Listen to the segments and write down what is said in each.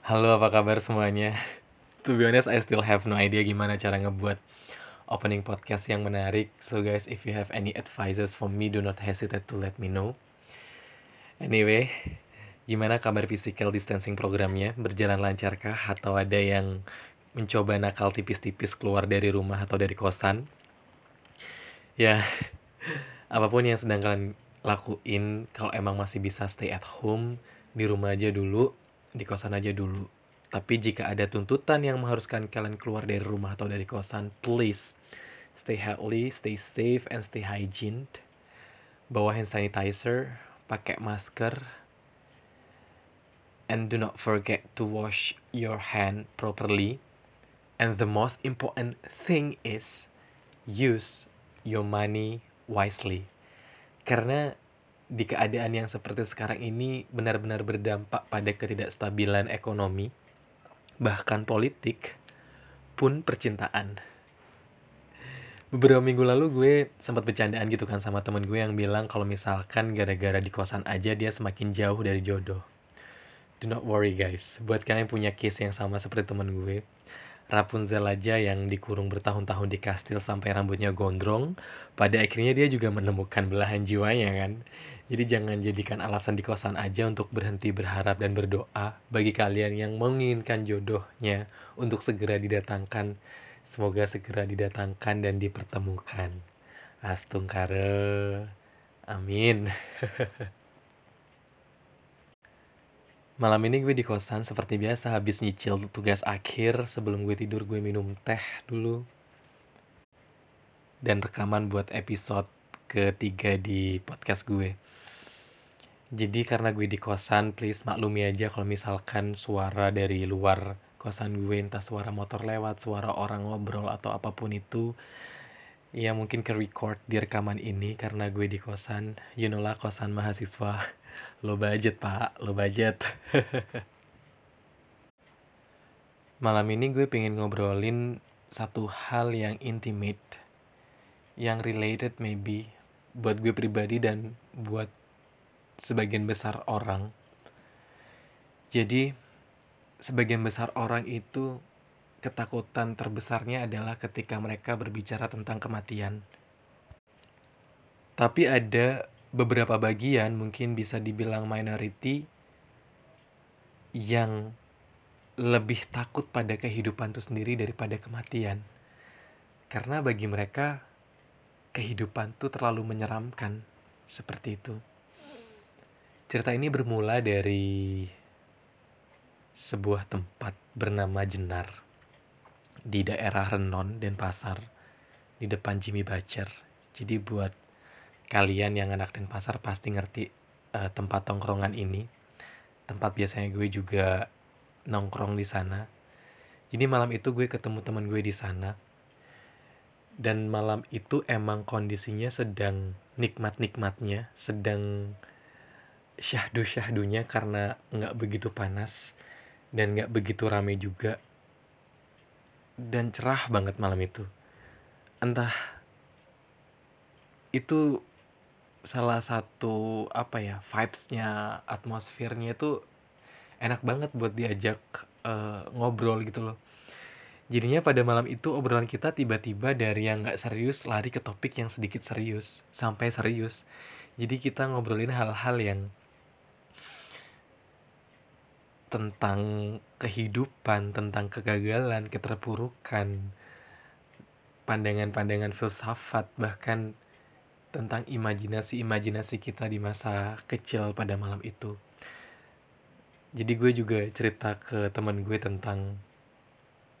Halo, apa kabar semuanya? To be honest, I still have no idea gimana cara ngebuat opening podcast yang menarik. So guys, if you have any advices from me, do not hesitate to let me know. Anyway, gimana kabar physical distancing programnya? Berjalan lancarkah? Atau ada yang mencoba nakal tipis-tipis keluar dari rumah atau dari kosan? Ya, apa pun yang sedang kalian lakuin, kalau emang masih bisa stay at home, di rumah aja dulu, di kosan aja dulu. Tapi jika ada tuntutan yang mengharuskan kalian keluar dari rumah atau dari kosan, please stay healthy, stay safe, and stay hygiene. Bawa hand sanitizer, pakai masker, and do not forget to wash your hand properly. And the most important thing is use your money wisely. Karena di keadaan yang seperti sekarang ini benar-benar berdampak pada ketidakstabilan ekonomi, bahkan politik, pun percintaan. Beberapa minggu lalu gue sempat bercandaan gitu kan sama temen gue yang bilang kalau misalkan gara-gara di kosan aja dia semakin jauh dari jodoh. Do not worry guys, buat kalian yang punya case yang sama seperti temen gue, Rapunzel aja yang dikurung bertahun-tahun di kastil sampai rambutnya gondrong, pada akhirnya dia juga menemukan belahan jiwanya kan. Jadi jangan jadikan alasan di kosan aja untuk berhenti berharap dan berdoa bagi kalian yang menginginkan jodohnya untuk segera didatangkan. Semoga segera didatangkan dan dipertemukan. Astungkare. Amin. Malam ini gue di kosan seperti biasa habis nyicil tugas akhir sebelum gue tidur gue minum teh dulu dan rekaman buat episode ketiga di podcast gue. Jadi karena gue di kosan, please maklumi aja kalau misalkan suara dari luar kosan gue entah suara motor lewat, suara orang ngobrol atau apa pun itu ya mungkin ke record di rekaman ini karena gue di kosan, you know lah kosan mahasiswa. Lo budget pak, lo budget. Malam ini gue pengen ngobrolin satu hal yang intimate, yang related maybe buat gue pribadi dan buat sebagian besar orang. Jadi, sebagian besar orang itu ketakutan terbesarnya adalah ketika mereka berbicara tentang kematian. Tapi ada beberapa bagian mungkin bisa dibilang minority yang lebih takut pada kehidupan itu sendiri daripada kematian. Karena bagi mereka kehidupan itu terlalu menyeramkan seperti itu. Cerita ini bermula dari sebuah tempat bernama Jenar di daerah Renon dan Pasar di depan Jimmy Bacer. Jadi buat kalian yang anak pasar pasti ngerti uh, tempat tongkrongan ini. Tempat biasanya gue juga nongkrong di sana. Jadi malam itu gue ketemu teman gue di sana. Dan malam itu emang kondisinya sedang nikmat-nikmatnya, sedang syahdu-syahdunya karena nggak begitu panas dan nggak begitu rame juga. Dan cerah banget malam itu. Entah itu salah satu apa ya vibesnya atmosfernya itu enak banget buat diajak uh, ngobrol gitu loh jadinya pada malam itu obrolan kita tiba-tiba dari yang nggak serius lari ke topik yang sedikit serius sampai serius jadi kita ngobrolin hal-hal yang tentang kehidupan tentang kegagalan keterpurukan pandangan-pandangan filsafat bahkan tentang imajinasi-imajinasi kita di masa kecil pada malam itu. Jadi gue juga cerita ke teman gue tentang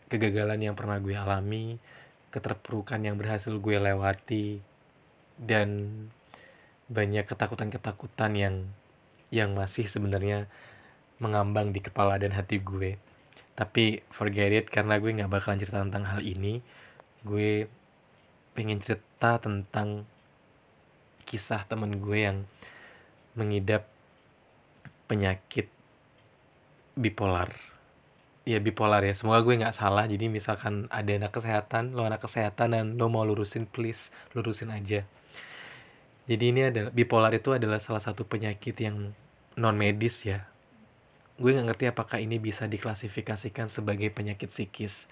kegagalan yang pernah gue alami, keterpurukan yang berhasil gue lewati, dan banyak ketakutan-ketakutan yang yang masih sebenarnya mengambang di kepala dan hati gue. Tapi forget it karena gue nggak bakalan cerita tentang hal ini. Gue pengen cerita tentang kisah temen gue yang mengidap penyakit bipolar. Ya bipolar ya. Semoga gue nggak salah. Jadi misalkan ada anak kesehatan lo anak kesehatan dan lo mau lurusin please lurusin aja. Jadi ini adalah bipolar itu adalah salah satu penyakit yang non medis ya gue nggak ngerti apakah ini bisa diklasifikasikan sebagai penyakit psikis.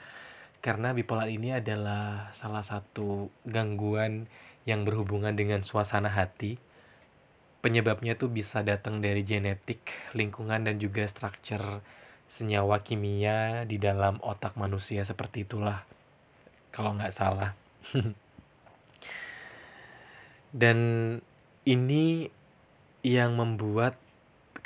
Karena bipolar ini adalah salah satu gangguan yang berhubungan dengan suasana hati. Penyebabnya tuh bisa datang dari genetik lingkungan dan juga struktur senyawa kimia di dalam otak manusia seperti itulah kalau nggak salah. Dan ini yang membuat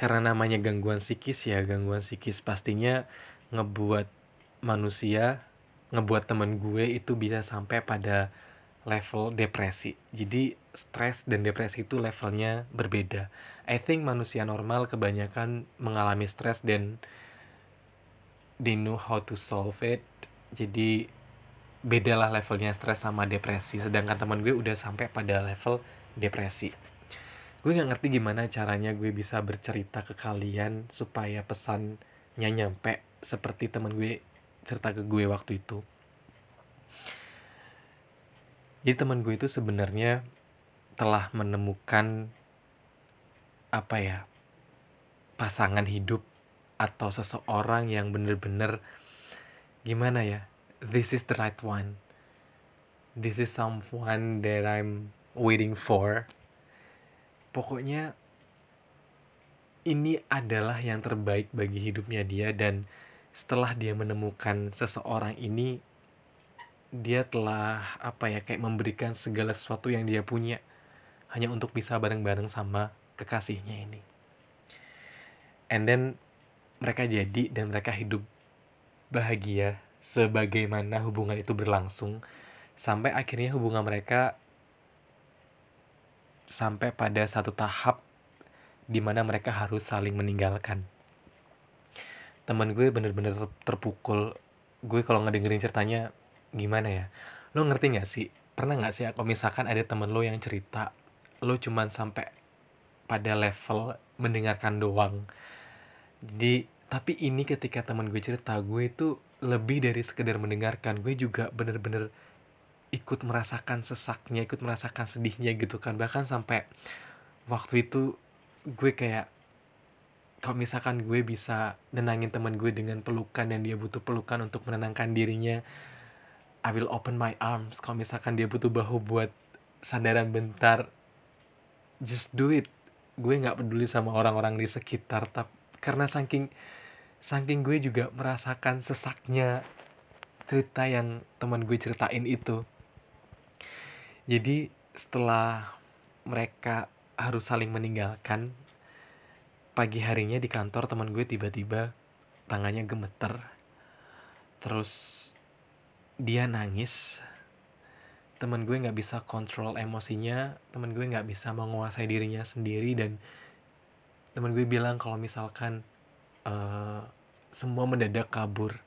karena namanya gangguan psikis ya gangguan psikis pastinya ngebuat manusia ngebuat temen gue itu bisa sampai pada level depresi. Jadi stres dan depresi itu levelnya berbeda. I think manusia normal kebanyakan mengalami stres dan they know how to solve it. Jadi bedalah levelnya stres sama depresi. Sedangkan teman gue udah sampai pada level depresi gue nggak ngerti gimana caranya gue bisa bercerita ke kalian supaya pesannya nyampe seperti temen gue cerita ke gue waktu itu. Jadi teman gue itu sebenarnya telah menemukan apa ya pasangan hidup atau seseorang yang bener-bener gimana ya this is the right one. This is someone that I'm waiting for pokoknya ini adalah yang terbaik bagi hidupnya dia dan setelah dia menemukan seseorang ini dia telah apa ya kayak memberikan segala sesuatu yang dia punya hanya untuk bisa bareng-bareng sama kekasihnya ini. And then mereka jadi dan mereka hidup bahagia sebagaimana hubungan itu berlangsung sampai akhirnya hubungan mereka sampai pada satu tahap di mana mereka harus saling meninggalkan. Temen gue bener-bener terpukul. Gue kalau ngedengerin ceritanya gimana ya? Lo ngerti gak sih? Pernah gak sih kalau misalkan ada temen lo yang cerita, lo cuman sampai pada level mendengarkan doang. Jadi, tapi ini ketika temen gue cerita, gue itu lebih dari sekedar mendengarkan. Gue juga bener-bener ikut merasakan sesaknya ikut merasakan sedihnya gitu kan. Bahkan sampai waktu itu gue kayak kalau misalkan gue bisa nenangin teman gue dengan pelukan dan dia butuh pelukan untuk menenangkan dirinya I will open my arms. Kalau misalkan dia butuh bahu buat sandaran bentar just do it. Gue nggak peduli sama orang-orang di sekitar tapi karena saking saking gue juga merasakan sesaknya cerita yang teman gue ceritain itu jadi setelah mereka harus saling meninggalkan pagi harinya di kantor teman gue tiba-tiba tangannya gemeter. Terus dia nangis. Teman gue nggak bisa kontrol emosinya teman gue nggak bisa menguasai dirinya sendiri dan teman gue bilang kalau misalkan uh, semua mendadak kabur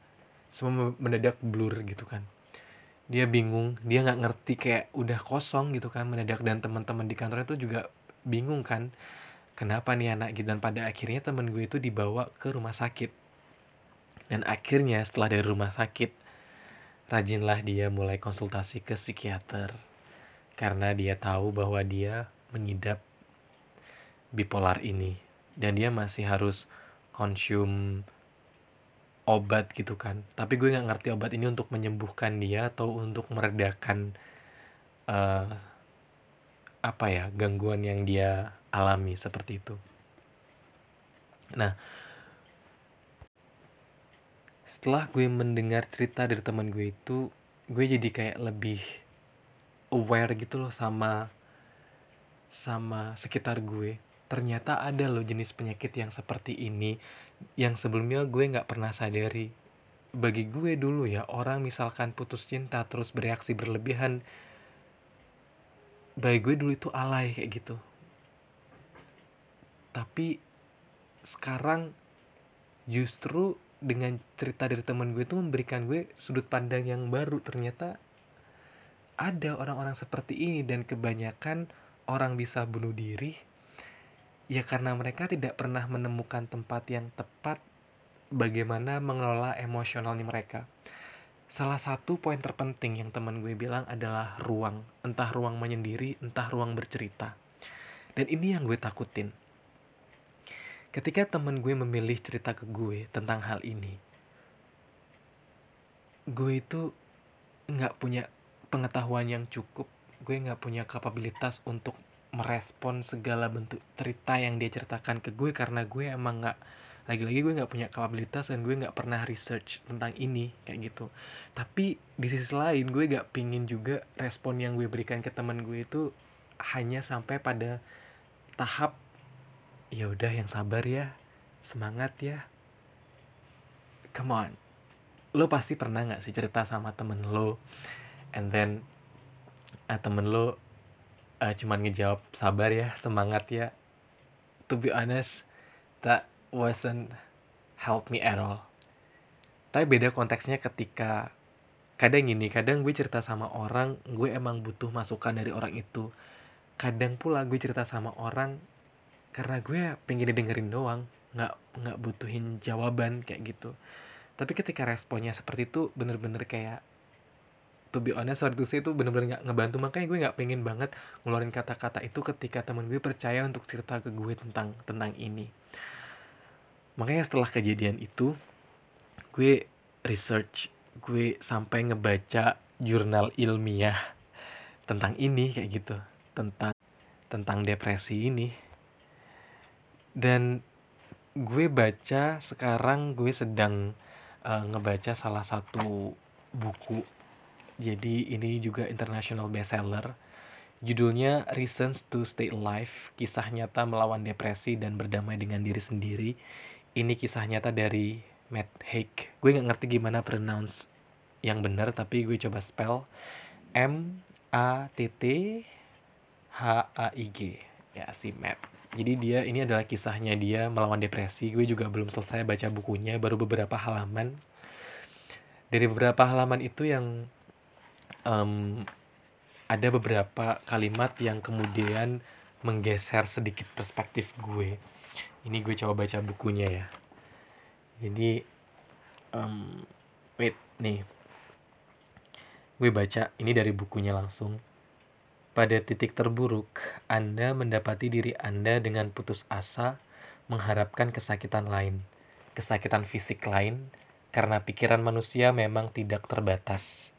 semua mendadak blur gitu kan dia bingung dia nggak ngerti kayak udah kosong gitu kan mendadak dan teman-teman di kantor itu juga bingung kan kenapa nih anak gitu. Dan pada akhirnya temen gue itu dibawa ke rumah sakit. Dan akhirnya setelah dari rumah sakit rajinlah dia mulai konsultasi ke psikiater. Karena dia tahu bahwa dia mengidap bipolar ini. Dan dia masih harus konsum obat gitu kan. Tapi gue nggak ngerti obat ini untuk menyembuhkan dia atau untuk meredakan uh, apa ya gangguan yang dia alami seperti itu. Nah setelah gue mendengar cerita dari teman gue itu gue jadi kayak lebih aware gitu loh sama sama sekitar gue. Ternyata ada loh jenis penyakit yang seperti ini yang sebelumnya gue nggak pernah sadari. Bagi gue dulu ya orang misalkan putus cinta terus bereaksi berlebihan bagi gue dulu itu alay kayak gitu. Tapi sekarang justru dengan cerita dari teman gue itu memberikan gue sudut pandang yang baru. Ternyata ada orang-orang seperti ini dan kebanyakan orang bisa bunuh diri ya karena mereka tidak pernah menemukan tempat yang tepat bagaimana mengelola emosionalnya mereka. Salah satu poin terpenting yang teman gue bilang adalah ruang, entah ruang menyendiri, entah ruang bercerita. Dan ini yang gue takutin. ketika temen gue memilih cerita ke gue tentang hal ini gue itu nggak punya pengetahuan yang cukup gue nggak punya kapabilitas untuk merespon segala bentuk cerita yang dia ceritakan ke gue karena gue emang nggak lagi-lagi gue nggak punya kapabilitas dan gue nggak pernah research tentang ini kayak gitu. Tapi di sisi lain gue nggak pingin juga respon yang gue berikan ke teman gue itu hanya sampai pada tahap ya udah yang sabar ya semangat ya. Come on. Lo pasti pernah nggak sih cerita sama temen lo? And then uh, temen lo uh, cuman ngejawab sabar ya semangat ya. To be honest that wasn't help me at all. Tapi beda konteksnya ketika kadang gini kadang gue cerita sama orang gue emang butuh masukan dari orang itu. Kadang pula gue cerita sama orang karena gue pengen didengerin doang nggak nggak butuhin jawaban kayak gitu. Tapi ketika responnya seperti itu bener-bener kayak to be honest waktu itu itu bener-bener nggak ngebantu. Makanya gue nggak pengen banget ngeluarin kata-kata itu ketika temen gue percaya untuk cerita ke gue tentang tentang ini. Makanya setelah kejadian itu gue research gue sampai ngebaca jurnal ilmiah tentang ini kayak gitu. Tentang tentang depresi ini. Dan gue baca sekarang gue sedang uh, ngebaca salah satu buku jadi ini juga international bestseller. Judulnya Reasons to Stay Alive kisah nyata melawan depresi dan berdamai dengan diri sendiri. Ini kisah nyata dari Matt Haig. Gue nggak ngerti gimana pronounce yang benar tapi gue coba spell. M A T T H A I G. Ya si Matt. Jadi dia ini adalah kisahnya dia melawan depresi. Gue juga belum selesai baca bukunya baru beberapa halaman. Dari beberapa halaman itu yang um, ada beberapa kalimat yang kemudian menggeser sedikit perspektif gue. Ini gue coba baca bukunya ya. Jadi um, wait nih. Gue baca ini dari bukunya langsung. Pada titik terburuk, Anda mendapati diri Anda dengan putus asa, mengharapkan kesakitan lain, kesakitan fisik lain, karena pikiran manusia memang tidak terbatas.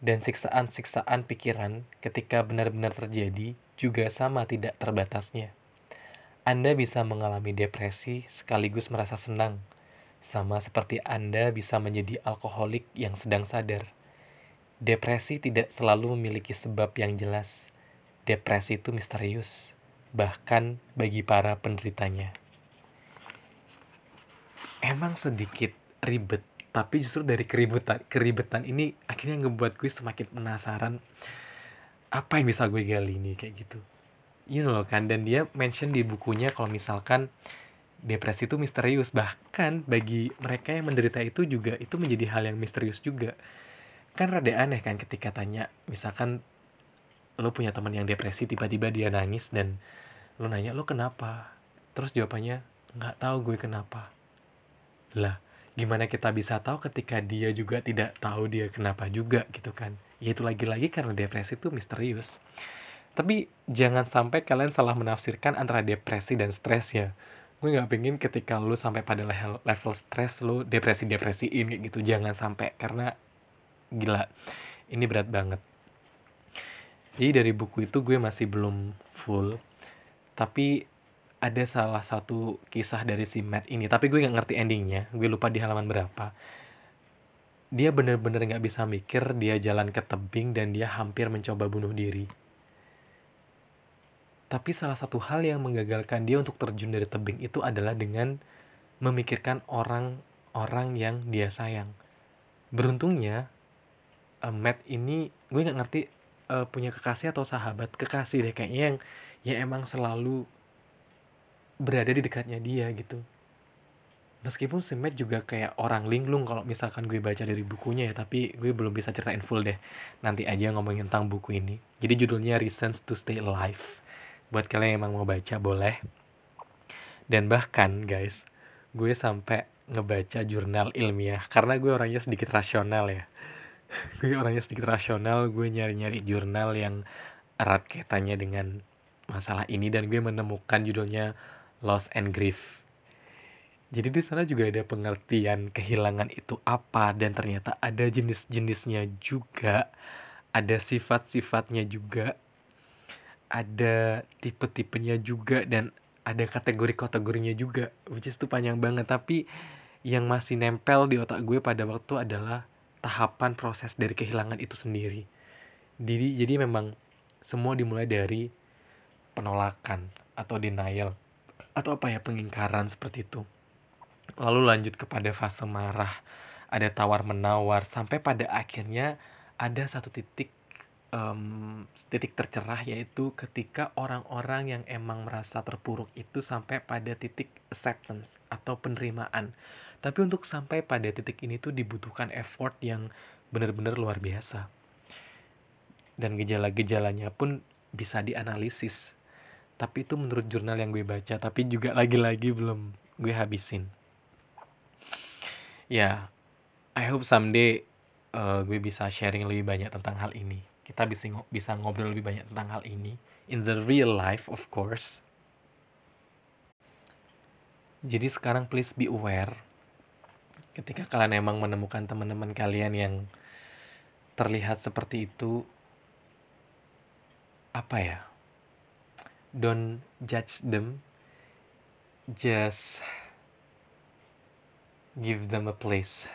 Dan siksaan-siksaan pikiran ketika benar-benar terjadi juga sama tidak terbatasnya. Anda bisa mengalami depresi sekaligus merasa senang, sama seperti Anda bisa menjadi alkoholik yang sedang sadar Depresi tidak selalu memiliki sebab yang jelas. Depresi itu misterius, bahkan bagi para penderitanya. Emang sedikit ribet, tapi justru dari keributan keribetan ini akhirnya ngebuat gue semakin penasaran apa yang bisa gue gali nih kayak gitu. You know kan? Dan dia mention di bukunya kalau misalkan depresi itu misterius. Bahkan bagi mereka yang menderita itu juga itu menjadi hal yang misterius juga. Kan rada aneh kan ketika tanya misalkan lo punya teman yang depresi tiba-tiba dia nangis dan lo nanya lo kenapa? Terus jawabannya nggak tahu gue kenapa. Lah gimana kita bisa tahu ketika dia juga tidak tahu dia kenapa juga gitu kan. Ya itu lagi-lagi karena depresi itu misterius. Tapi jangan sampai kalian salah menafsirkan antara depresi dan stres ya gue nggak pengen ketika lo sampai pada level stres lo depresi depresiin kayak gitu. Jangan sampai karena gila ini berat banget. Jadi dari buku itu gue masih belum full. Tapi ada salah satu kisah dari si Matt ini tapi gue nggak ngerti endingnya. Gue lupa di halaman berapa. Dia bener-bener nggak -bener bisa mikir dia jalan ke tebing dan dia hampir mencoba bunuh diri. Tapi salah satu hal yang menggagalkan dia untuk terjun dari tebing itu adalah dengan memikirkan orang-orang yang dia sayang. Beruntungnya uh, Matt ini gue nggak ngerti uh, punya kekasih atau sahabat kekasih deh kayaknya yang ya emang selalu berada di dekatnya dia gitu. Meskipun si Matt juga kayak orang linglung kalau misalkan gue baca dari bukunya ya tapi gue belum bisa ceritain full deh. Nanti aja ngomongin tentang buku ini. Jadi judulnya Reasons to Stay Alive. Buat kalian yang emang mau baca boleh. Dan bahkan guys gue sampai ngebaca jurnal ilmiah. Karena gue orangnya sedikit rasional ya. Gue orangnya sedikit rasional gue nyari-nyari jurnal yang erat kaitannya dengan masalah ini. Dan gue menemukan judulnya loss and grief. Jadi di sana juga ada pengertian kehilangan itu apa dan ternyata ada jenis-jenisnya juga, ada sifat-sifatnya juga, ada tipe-tipenya juga dan ada kategori-kategorinya juga, which is itu panjang banget tapi yang masih nempel di otak gue pada waktu adalah tahapan proses dari kehilangan itu sendiri. Jadi jadi memang semua dimulai dari penolakan atau denial atau apa ya pengingkaran seperti itu. Lalu lanjut kepada fase marah, ada tawar menawar sampai pada akhirnya ada satu titik um, titik tercerah yaitu ketika orang-orang yang emang merasa terpuruk itu sampai pada titik acceptance atau penerimaan. Tapi untuk sampai pada titik ini tuh dibutuhkan effort yang benar-benar luar biasa. Dan gejala-gejalanya pun bisa dianalisis. Tapi itu menurut jurnal yang gue baca, tapi juga lagi-lagi belum gue habisin. Ya, I hope someday uh, gue bisa sharing lebih banyak tentang hal ini. Kita bisa bisa ngobrol lebih banyak tentang hal ini in the real life of course. Jadi sekarang please be aware ketika kalian emang menemukan teman-teman kalian yang terlihat seperti itu apa ya don't judge them. Just give them a place.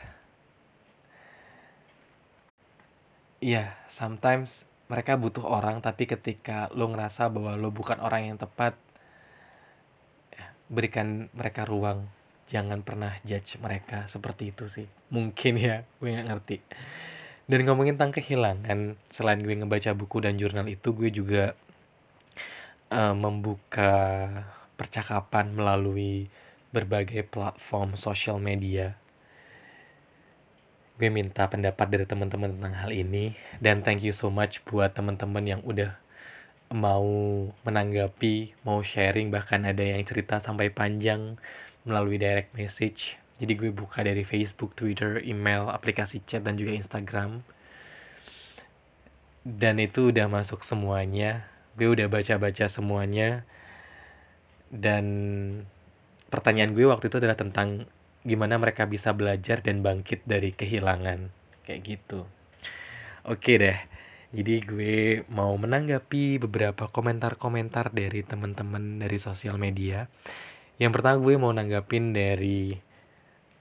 Iya, yeah, sometimes mereka butuh orang, tapi ketika lo ngerasa bahwa lo bukan orang yang tepat, ya, berikan mereka ruang. Jangan pernah judge mereka seperti itu sih. Mungkin ya gue nggak ngerti. Dan ngomongin tentang kehilangan selain gue ngebaca buku dan jurnal itu gue juga uh, membuka percakapan melalui berbagai platform sosial media gue minta pendapat dari teman-teman tentang hal ini dan thank you so much buat teman-teman yang udah mau menanggapi, mau sharing, bahkan ada yang cerita sampai panjang melalui direct message. Jadi gue buka dari Facebook, Twitter, email, aplikasi chat, dan juga Instagram. Dan itu udah masuk semuanya. Gue udah baca-baca semuanya. Dan pertanyaan gue waktu itu adalah tentang gimana mereka bisa belajar dan bangkit dari kehilangan. Kayak gitu. Oke deh. Jadi gue mau menanggapi beberapa komentar-komentar dari teman-teman dari sosial media yang pertama gue mau nanggapin dari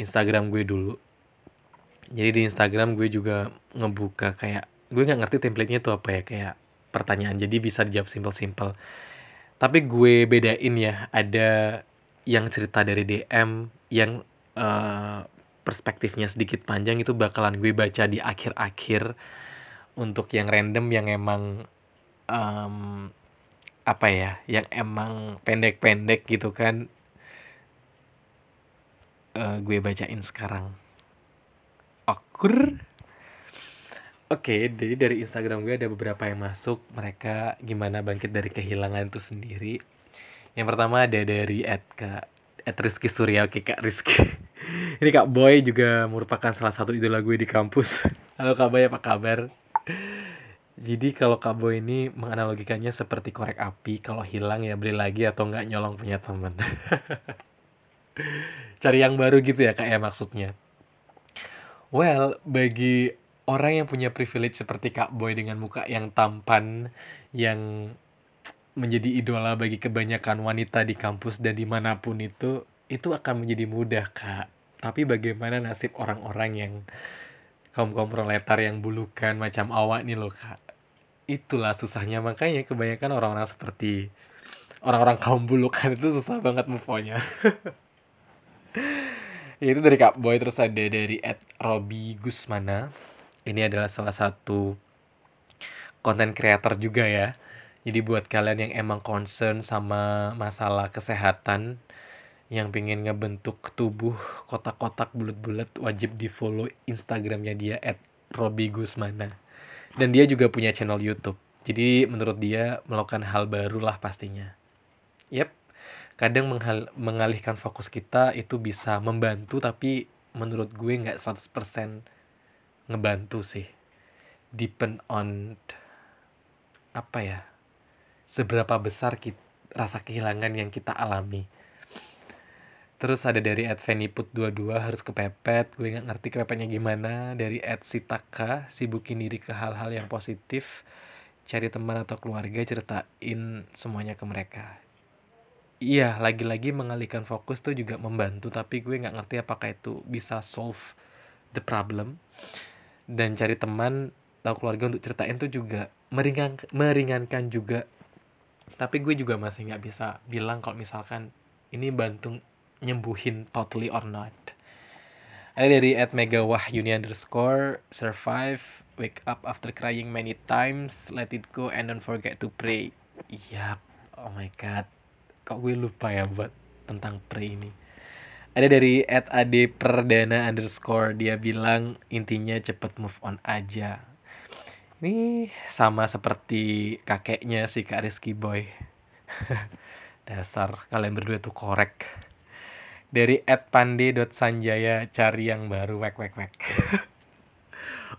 Instagram gue dulu jadi di Instagram gue juga ngebuka kayak gue nggak ngerti template-nya tuh apa ya kayak pertanyaan jadi bisa dijawab simple-simple tapi gue bedain ya ada yang cerita dari DM yang uh, perspektifnya sedikit panjang itu bakalan gue baca di akhir-akhir untuk yang random yang emang um, apa ya yang emang pendek-pendek gitu kan uh, gue bacain sekarang. Okur. Oke, jadi dari Instagram gue ada beberapa yang masuk. Mereka gimana bangkit dari kehilangan itu sendiri. Yang pertama ada dari Ed Kak Ed Rizky Surya. Oke Kak Rizky. Ini Kak Boy juga merupakan salah satu idola gue di kampus. Halo Kak Boy, apa kabar? Jadi kalau Kak Boy ini menganalogikannya seperti korek api. Kalau hilang ya beli lagi atau enggak nyolong punya teman. cari yang baru gitu ya kayak maksudnya well bagi orang yang punya privilege seperti Kak Boy dengan muka yang tampan yang menjadi idola bagi kebanyakan wanita di kampus dan di mana pun itu itu akan menjadi mudah kak. Tapi bagaimana nasib orang-orang yang kaum kaum proletar yang bulukan macam awak nih loh kak? Itulah susahnya. Makanya kebanyakan orang-orang seperti orang-orang kaum bulukan itu susah banget move on-nya. Itu dari Kak Boy. Terus ada dari Ed Robi Gusmana ini adalah salah satu konten creator juga ya. Jadi buat kalian yang emang concern sama masalah kesehatan yang pengen ngebentuk tubuh kotak-kotak bulat-bulat wajib di follow Instagramnya dia at dan dia juga punya channel YouTube. Jadi menurut dia melakukan hal baru lah pastinya. Yep. Kadang mengalihkan fokus kita itu bisa membantu tapi menurut gue nggak 100% ngebantu sih. Depend on apa ya? Seberapa besar kita, rasa kehilangan yang kita alami. Terus ada dari at Put 22 harus kepepet. Gue nggak ngerti kepepetnya gimana. Dari at Sitaka sibukin diri ke hal-hal yang positif. Cari teman atau keluarga ceritain semuanya ke mereka. Iya lagi-lagi mengalihkan fokus tuh juga membantu. Tapi gue nggak ngerti apakah itu bisa solve the problem dan cari teman atau keluarga untuk ceritain tuh juga meringan meringankan juga. Tapi gue juga masih nggak bisa bilang kalau misalkan ini bantu nyembuhin totally or not. Ada dari at mega wahyuni underscore survive wake up after crying many times let it go and don't forget to pray. Yap oh my god. Kok gue lupa ya buat tentang pre ini ada dari at ad perdana underscore. Dia bilang intinya cepet move on aja. Ini sama seperti kakeknya si kak Rizky Boy. Dasar kalian berdua tuh korek. Dari at pande.sanjaya cari yang baru. Wek wek wek.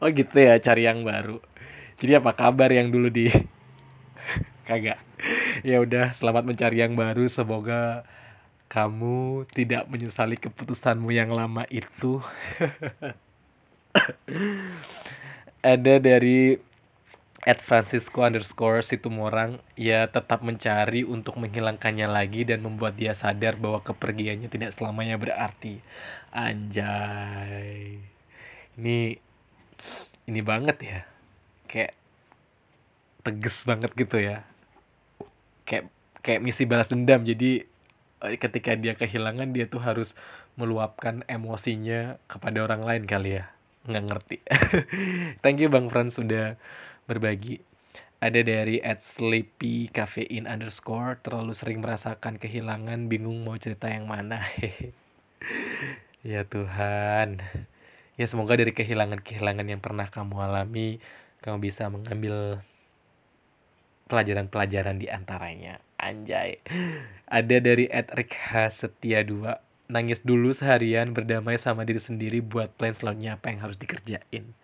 Oh gitu ya cari yang baru. Jadi apa kabar yang dulu di kagak. Ya udah selamat mencari yang baru. Semoga kamu tidak menyesali keputusanmu yang lama itu. Ada dari at Francisco underscore Situmorang. Ya tetap mencari untuk menghilangkannya lagi dan membuat dia sadar bahwa kepergiannya tidak selamanya berarti. Anjay. Ini ini banget ya. Kayak tegas banget gitu ya. Kayak kayak misi balas dendam. Jadi ketika dia kehilangan dia tuh harus meluapkan emosinya kepada orang lain kali ya. Nggak ngerti. Thank you bang Frans sudah berbagi. Ada dari at sleepy caffeine underscore terlalu sering merasakan kehilangan bingung mau cerita yang mana. Ya Tuhan. Ya semoga dari kehilangan-kehilangan yang pernah kamu alami kamu bisa mengambil pelajaran-pelajaran di antaranya. Anjay. Ada dari Ed Rikha Setia 2. Nangis dulu seharian berdamai sama diri sendiri buat plan selanjutnya apa yang harus dikerjain.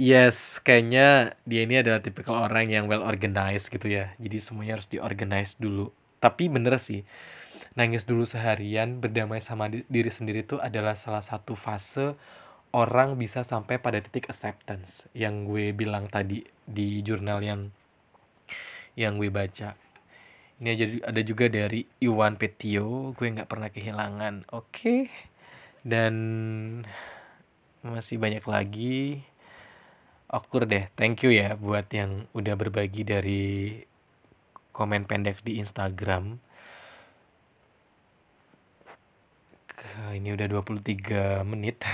Yes, kayaknya dia ini adalah tipikal orang yang well organized gitu ya. Jadi semuanya harus diorganize dulu. Tapi bener sih, nangis dulu seharian berdamai sama diri sendiri itu adalah salah satu fase orang bisa sampai pada titik acceptance yang gue bilang tadi di jurnal yang yang gue baca ini aja ada juga dari Iwan Petio gue nggak pernah kehilangan. Oke. Okay. dan masih banyak lagi. Okur deh thank you ya buat yang udah berbagi dari komen pendek di Instagram. Ini udah 23 menit.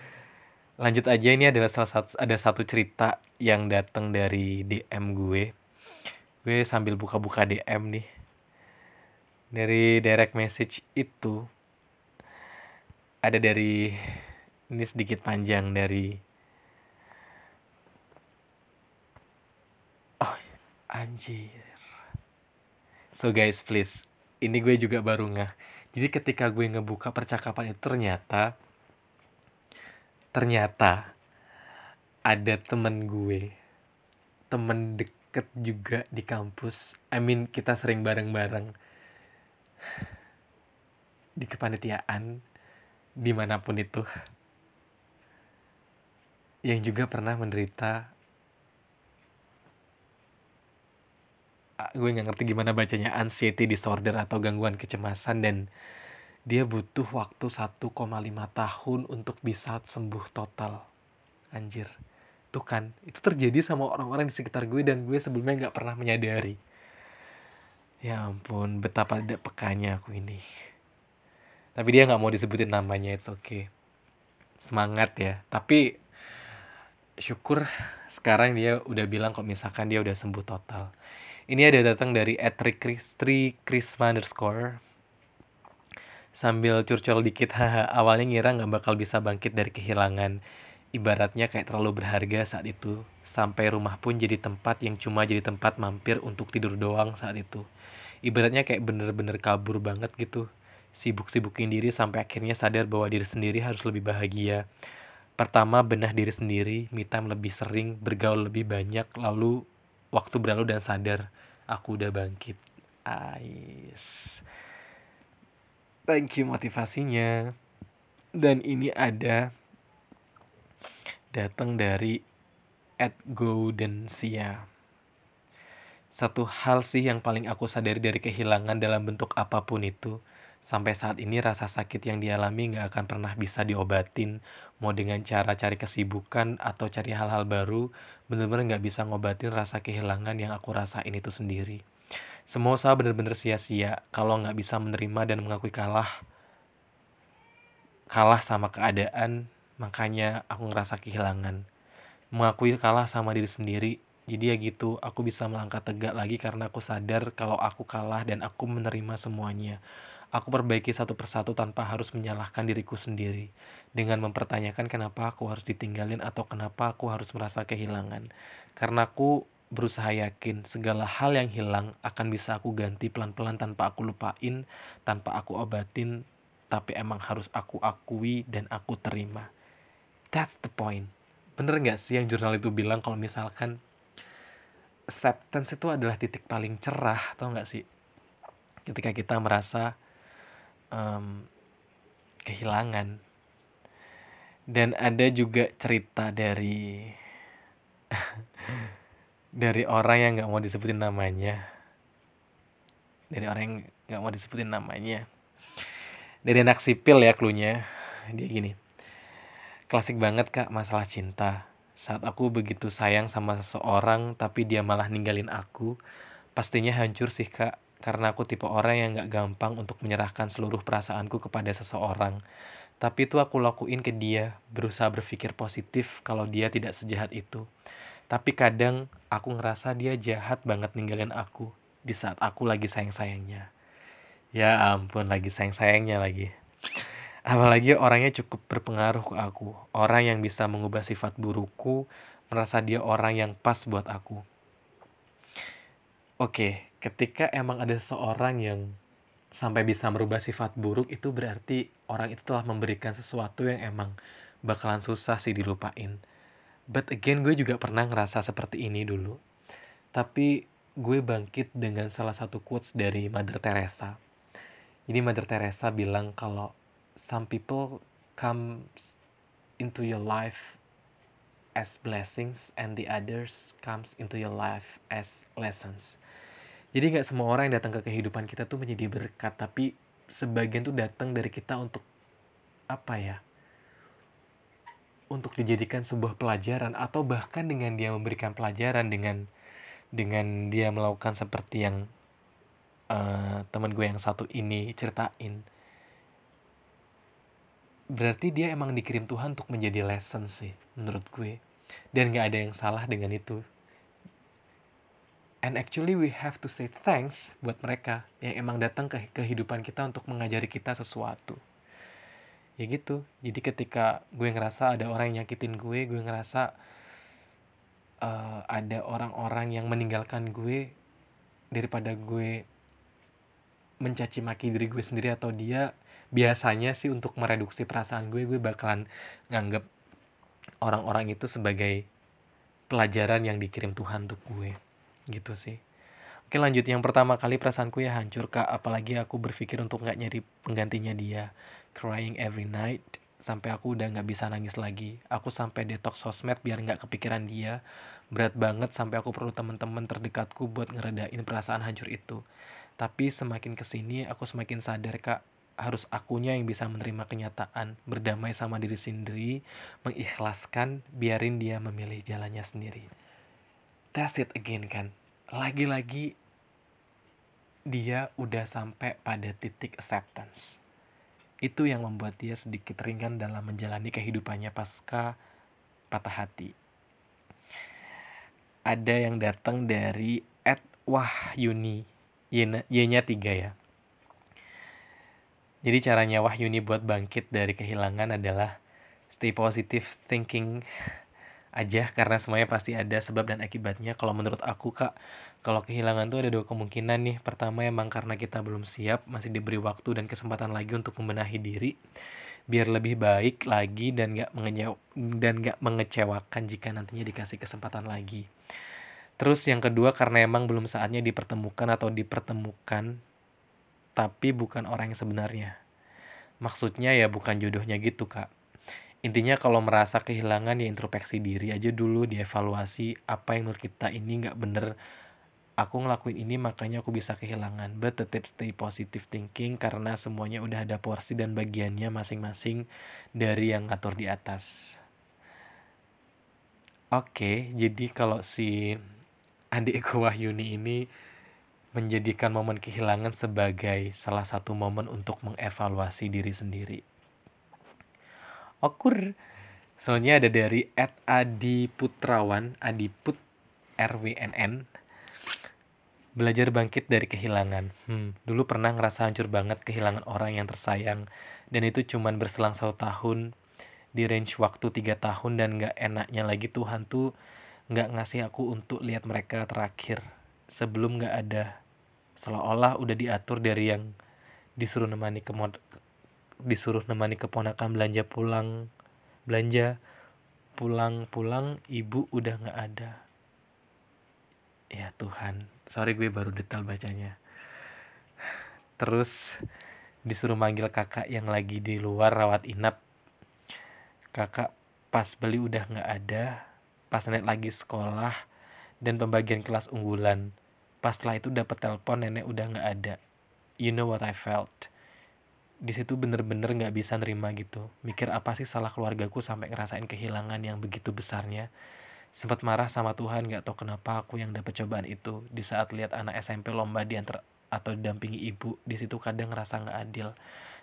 Lanjut aja ini adalah salah satu ada satu cerita yang datang dari DM gue gue sambil buka-buka DM nih. Dari direct message itu ada dari ini sedikit panjang dari oh anjir. So guys please ini gue juga baru nggak jadi ketika gue ngebuka percakapan itu ternyata ternyata ada temen gue temen dek deket juga di kampus. I mean kita sering bareng-bareng. Di kepanitiaan di mana pun itu. Yang juga pernah menderita. Gue nggak ngerti gimana bacanya anxiety disorder atau gangguan kecemasan dan dia butuh waktu 1,5 tahun untuk bisa sembuh total. Anjir tuh kan. Itu terjadi sama orang-orang di sekitar gue dan gue sebelumnya nggak pernah menyadari. Ya ampun betapa tidak pekanya aku ini. Tapi dia nggak mau disebutin namanya it's okay. Semangat ya. Tapi syukur sekarang dia udah bilang kok misalkan dia udah sembuh total. Ini ada datang dari Etrik Tri Krisma underscore. Sambil curcol dikit haha awalnya ngira nggak bakal bisa bangkit dari kehilangan ibaratnya kayak terlalu berharga saat itu. Sampai rumah pun jadi tempat yang cuma jadi tempat mampir untuk tidur doang saat itu. Ibaratnya kayak bener-bener kabur banget gitu. Sibuk-sibukin diri sampai akhirnya sadar bahwa diri sendiri harus lebih bahagia. Pertama benah diri sendiri me time lebih sering bergaul lebih banyak lalu waktu berlalu dan sadar aku udah bangkit. Ais. Thank you motivasinya. Dan ini ada datang dari at Goldensia satu hal sih yang paling aku sadari dari kehilangan dalam bentuk apa pun itu sampai saat ini rasa sakit yang dialami nggak akan pernah bisa diobatin. Mau dengan cara cari kesibukan atau cari hal-hal baru bener-bener nggak bisa ngobatin rasa kehilangan yang aku rasain itu sendiri. Semua usaha bener-bener sia-sia. Kalau nggak bisa menerima dan mengakui kalah kalah sama keadaan makanya aku ngerasa kehilangan. Mengakui kalah sama diri sendiri. Jadi ya gitu aku bisa melangkah tegak lagi karena aku sadar kalau aku kalah dan aku menerima semuanya. Aku perbaiki satu persatu tanpa harus menyalahkan diriku sendiri. Dengan mempertanyakan kenapa aku harus ditinggalin atau kenapa aku harus merasa kehilangan. Karena aku berusaha yakin segala hal yang hilang akan bisa aku ganti pelan-pelan tanpa aku lupain, tanpa aku obatin, tapi emang harus aku akui dan aku terima. That's the point. Bener gak sih yang jurnal itu bilang kalau misalkan acceptance itu adalah titik paling cerah, tau gak sih? Ketika kita merasa um, kehilangan. Dan ada juga cerita dari dari orang yang nggak mau disebutin namanya dari orang yang nggak mau disebutin namanya dari anak sipil ya klunya dia gini klasik banget kak masalah cinta saat aku begitu sayang sama seseorang tapi dia malah ninggalin aku pastinya hancur sih kak karena aku tipe orang yang gak gampang untuk menyerahkan seluruh perasaanku kepada seseorang tapi itu aku lakuin ke dia berusaha berpikir positif kalau dia tidak sejahat itu tapi kadang aku ngerasa dia jahat banget ninggalin aku di saat aku lagi sayang-sayangnya. Ya ampun, lagi sayang-sayangnya lagi. Apalagi orangnya cukup berpengaruh ke aku. Orang yang bisa mengubah sifat burukku, merasa dia orang yang pas buat aku. Oke, ketika emang ada seseorang yang sampai bisa merubah sifat buruk itu berarti orang itu telah memberikan sesuatu yang emang bakalan susah sih dilupain But again gue juga pernah ngerasa seperti ini dulu. Tapi gue bangkit dengan salah satu quotes dari Mother Teresa. Ini Mother Teresa bilang kalau some people comes into your life as blessings and the others comes into your life as lessons. Jadi nggak semua orang yang datang ke kehidupan kita tuh menjadi berkat, tapi sebagian tuh datang dari kita untuk apa ya? untuk dijadikan sebuah pelajaran atau bahkan dengan dia memberikan pelajaran dengan dengan dia melakukan seperti yang uh, teman gue yang satu ini ceritain berarti dia emang dikirim Tuhan untuk menjadi lesson sih menurut gue. Dan gak ada yang salah dengan itu. And actually we have to say thanks buat mereka yang emang datang ke kehidupan kita untuk mengajari kita sesuatu. Ya gitu. Jadi ketika gue ngerasa ada orang yang nyakitin gue gue ngerasa uh, ada orang-orang yang meninggalkan gue daripada gue mencaci maki diri gue sendiri atau dia biasanya sih untuk mereduksi perasaan gue gue bakalan nganggep orang-orang itu sebagai pelajaran yang dikirim Tuhan untuk gue. Gitu sih. Oke lanjut. Yang pertama kali perasaanku ya hancur kak. Apalagi aku berpikir untuk nggak nyari penggantinya dia. Crying every night sampai aku udah nggak bisa nangis lagi. Aku sampai detox sosmed biar nggak kepikiran dia. Berat banget sampai aku perlu teman-teman terdekatku buat ngeredain perasaan hancur itu. Tapi semakin ke sini aku semakin sadar kak harus akunya yang bisa menerima kenyataan berdamai sama diri sendiri mengikhlaskan biarin dia memilih jalannya sendiri that's it again kan lagi-lagi dia udah sampai pada titik acceptance itu yang membuat dia sedikit ringan dalam menjalani kehidupannya pasca patah hati. Ada yang datang dari Ed Wahyuni, Y-nya tiga ya. Jadi caranya Wahyuni buat bangkit dari kehilangan adalah stay positive thinking aja karena semuanya pasti ada sebab dan akibatnya. Kalau menurut aku kak kalau kehilangan tuh ada dua kemungkinan nih. Pertama emang karena kita belum siap masih diberi waktu dan kesempatan lagi untuk membenahi diri biar lebih baik lagi dan gak mengecew dan gak mengecewakan jika nantinya dikasih kesempatan lagi. Terus yang kedua karena emang belum saatnya dipertemukan atau dipertemukan tapi bukan orang yang sebenarnya. Maksudnya ya bukan jodohnya gitu kak. Intinya kalau merasa kehilangan ya introspeksi diri aja dulu dievaluasi apa yang menurut kita ini nggak bener. Aku ngelakuin ini makanya aku bisa kehilangan. But tetap stay positive thinking karena semuanya udah ada porsi dan bagiannya masing-masing dari yang ngatur di atas. Oke jadi kalau si adikku Wahyuni ini menjadikan momen kehilangan sebagai salah satu momen untuk mengevaluasi diri sendiri okur soalnya ada dari Ed Adi Putrawan Adiput RWNN Belajar bangkit dari kehilangan. Hmm, dulu pernah ngerasa hancur banget kehilangan orang yang tersayang. Dan itu cuman berselang satu tahun di range waktu tiga tahun dan gak enaknya lagi Tuhan tuh gak ngasih aku untuk lihat mereka terakhir sebelum gak ada seolah-olah udah diatur dari yang disuruh nemani ke disuruh nemani keponakan belanja pulang belanja pulang pulang ibu udah gak ada. Ya Tuhan sorry gue baru detail bacanya. Terus disuruh manggil kakak yang lagi di luar rawat inap. Kakak pas beli udah nggak ada pas nenek lagi sekolah dan pembagian kelas unggulan pas setelah itu dapat telepon nenek udah nggak ada. You know what I felt? Di situ bener-bener nggak bisa nerima gitu. Mikir apa sih salah keluargaku sampai ngerasain kehilangan yang begitu besarnya. Sempat marah sama Tuhan gak tau kenapa aku yang dapat cobaan itu. Di saat lihat anak SMP lomba diantar atau didampingi ibu di situ kadang ngerasa nggak adil.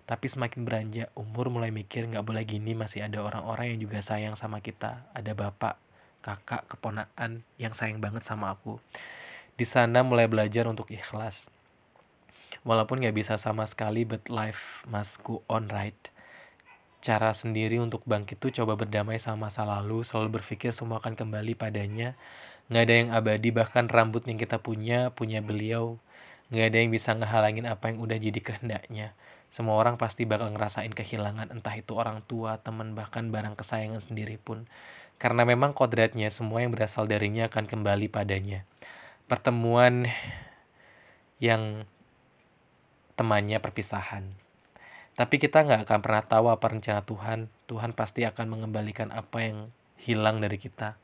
Tapi semakin beranjak umur mulai mikir nggak boleh gini masih ada orang-orang yang juga sayang sama kita. Ada bapak kakak keponaan yang sayang banget sama aku di sana mulai belajar untuk ikhlas walaupun nggak bisa sama sekali but life must go on right cara sendiri untuk bangkit tuh coba berdamai sama masa lalu, selalu berpikir semua akan kembali padanya. Nggak ada yang abadi, bahkan rambut yang kita punya, punya beliau. Nggak ada yang bisa ngehalangin apa yang udah jadi kehendaknya. Semua orang pasti bakal ngerasain kehilangan, entah itu orang tua, teman, bahkan barang kesayangan sendiri pun. Karena memang kodratnya, semua yang berasal darinya akan kembali padanya. Pertemuan yang temannya perpisahan. Tapi kita nggak akan pernah tahu apa rencana Tuhan. Tuhan pasti akan mengembalikan apa yang hilang dari kita,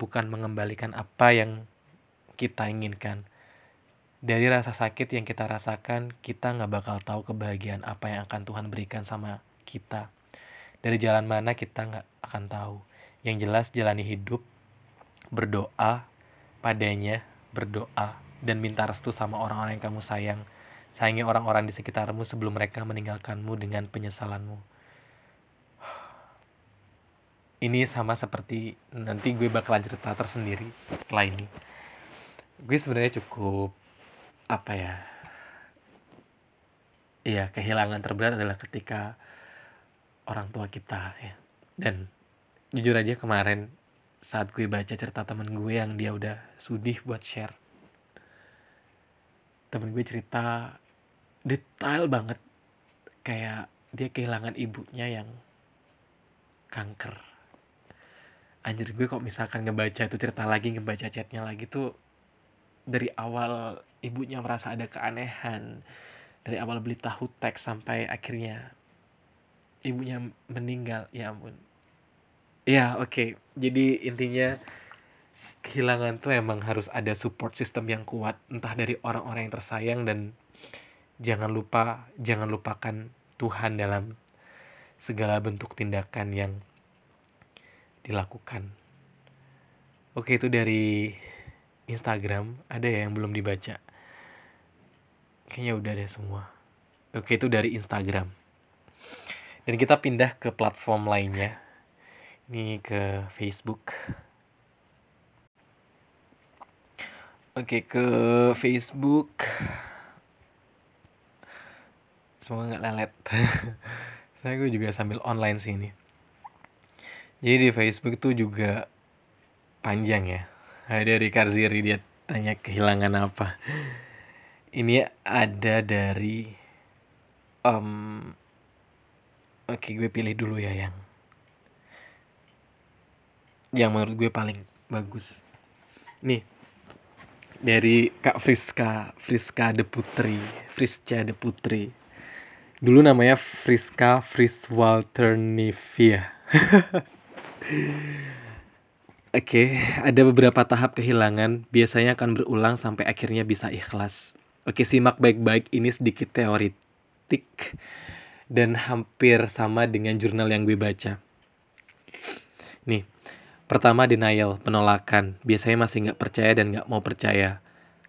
bukan mengembalikan apa yang kita inginkan. Dari rasa sakit yang kita rasakan, kita nggak bakal tahu kebahagiaan apa yang akan Tuhan berikan sama kita. Dari jalan mana kita nggak akan tahu. Yang jelas jalani hidup, berdoa padanya, berdoa, dan minta restu sama orang-orang yang kamu sayang Sayangi orang-orang di sekitarmu sebelum mereka meninggalkanmu dengan penyesalanmu. Ini sama seperti nanti gue bakalan cerita tersendiri setelah ini. Gue sebenarnya cukup apa ya? Iya, kehilangan terberat adalah ketika orang tua kita ya. Dan jujur aja kemarin saat gue baca cerita temen gue yang dia udah sudih buat share. Temen gue cerita detail banget. Kayak dia kehilangan ibunya yang kanker. Anjir gue kok misalkan ngebaca itu cerita lagi ngebaca chatnya lagi tuh dari awal ibunya merasa ada keanehan. Dari awal beli tahu teks sampai akhirnya ibunya meninggal. Ya ampun ya oke okay. jadi intinya kehilangan tuh emang harus ada support system yang kuat entah dari orang-orang yang tersayang dan jangan lupa jangan lupakan Tuhan dalam segala bentuk tindakan yang dilakukan. Oke, itu dari Instagram. Ada ya yang belum dibaca? Kayaknya udah deh semua. Oke, itu dari Instagram. Dan kita pindah ke platform lainnya. Ini ke Facebook. Oke, ke Facebook. Semoga nggak lelet. Saya gue juga sambil online sih ini. Jadi di Facebook tuh juga panjang ya. Dari Karziri dia tanya kehilangan apa. Ini ada dari um, oke gue pilih dulu ya yang yang menurut gue paling bagus nih dari Kak Friska Friska De Putri Frisca De Putri dulu namanya Friska Friswalternivia Oke, ada beberapa tahap kehilangan, biasanya akan berulang sampai akhirnya bisa ikhlas. Oke, simak baik-baik, ini sedikit teoritik dan hampir sama dengan jurnal yang gue baca. Pertama denial, penolakan. Biasanya masih nggak percaya dan nggak mau percaya.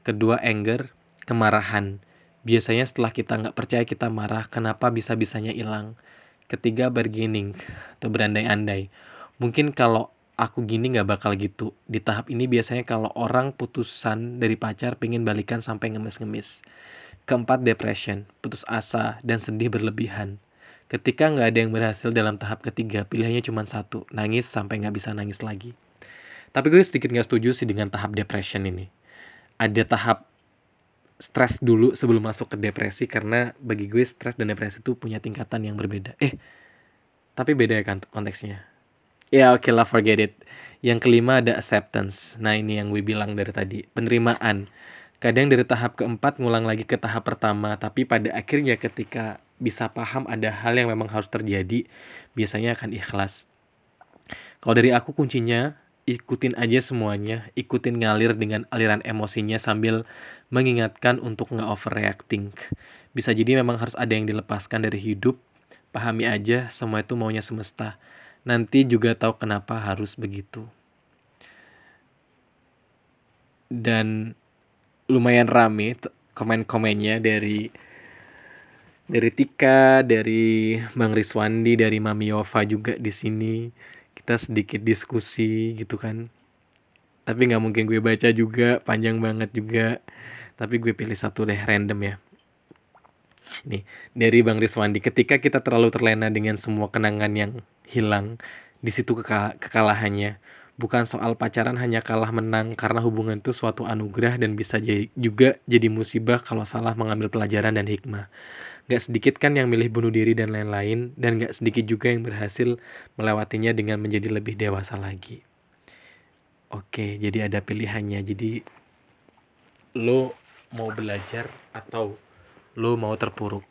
Kedua, anger, kemarahan. Biasanya setelah kita nggak percaya kita marah, kenapa bisa-bisanya hilang. Ketiga, bargaining atau berandai-andai. Mungkin kalau aku gini nggak bakal gitu. Di tahap ini biasanya kalau orang putusan dari pacar pengen balikan sampai ngemis-ngemis. Keempat, depression, putus asa, dan sedih berlebihan. Ketika nggak ada yang berhasil dalam tahap ketiga, pilihannya cuma satu, nangis sampai nggak bisa nangis lagi. Tapi gue sedikit nggak setuju sih dengan tahap depression ini. Ada tahap stres dulu sebelum masuk ke depresi karena bagi gue stres dan depresi itu punya tingkatan yang berbeda. Eh, tapi beda ya kan konteksnya Ya oke okay lah forget it. Yang kelima ada acceptance. Nah ini yang gue bilang dari tadi. Penerimaan. Kadang dari tahap keempat ngulang lagi ke tahap pertama. Tapi pada akhirnya ketika bisa paham ada hal yang memang harus terjadi. Biasanya akan ikhlas. Kalau dari aku kuncinya ikutin aja semuanya. Ikutin ngalir dengan aliran emosinya sambil mengingatkan untuk nggak overreacting. Bisa jadi memang harus ada yang dilepaskan dari hidup. Pahami aja semua itu maunya semesta nanti juga tahu kenapa harus begitu. Dan lumayan rame komen-komennya dari dari Tika, dari Bang Riswandi, dari Mami Yova juga di sini. Kita sedikit diskusi gitu kan. Tapi nggak mungkin gue baca juga, panjang banget juga. Tapi gue pilih satu deh random ya. Nih, dari Bang Riswandi, ketika kita terlalu terlena dengan semua kenangan yang hilang, di situ kekal kekalahannya. Bukan soal pacaran hanya kalah menang karena hubungan itu suatu anugerah dan bisa jadi, juga jadi musibah kalau salah mengambil pelajaran dan hikmah. Gak sedikit kan yang milih bunuh diri dan lain-lain dan gak sedikit juga yang berhasil melewatinya dengan menjadi lebih dewasa lagi. Oke, jadi ada pilihannya. Jadi lo mau belajar atau lu mau terpuruk?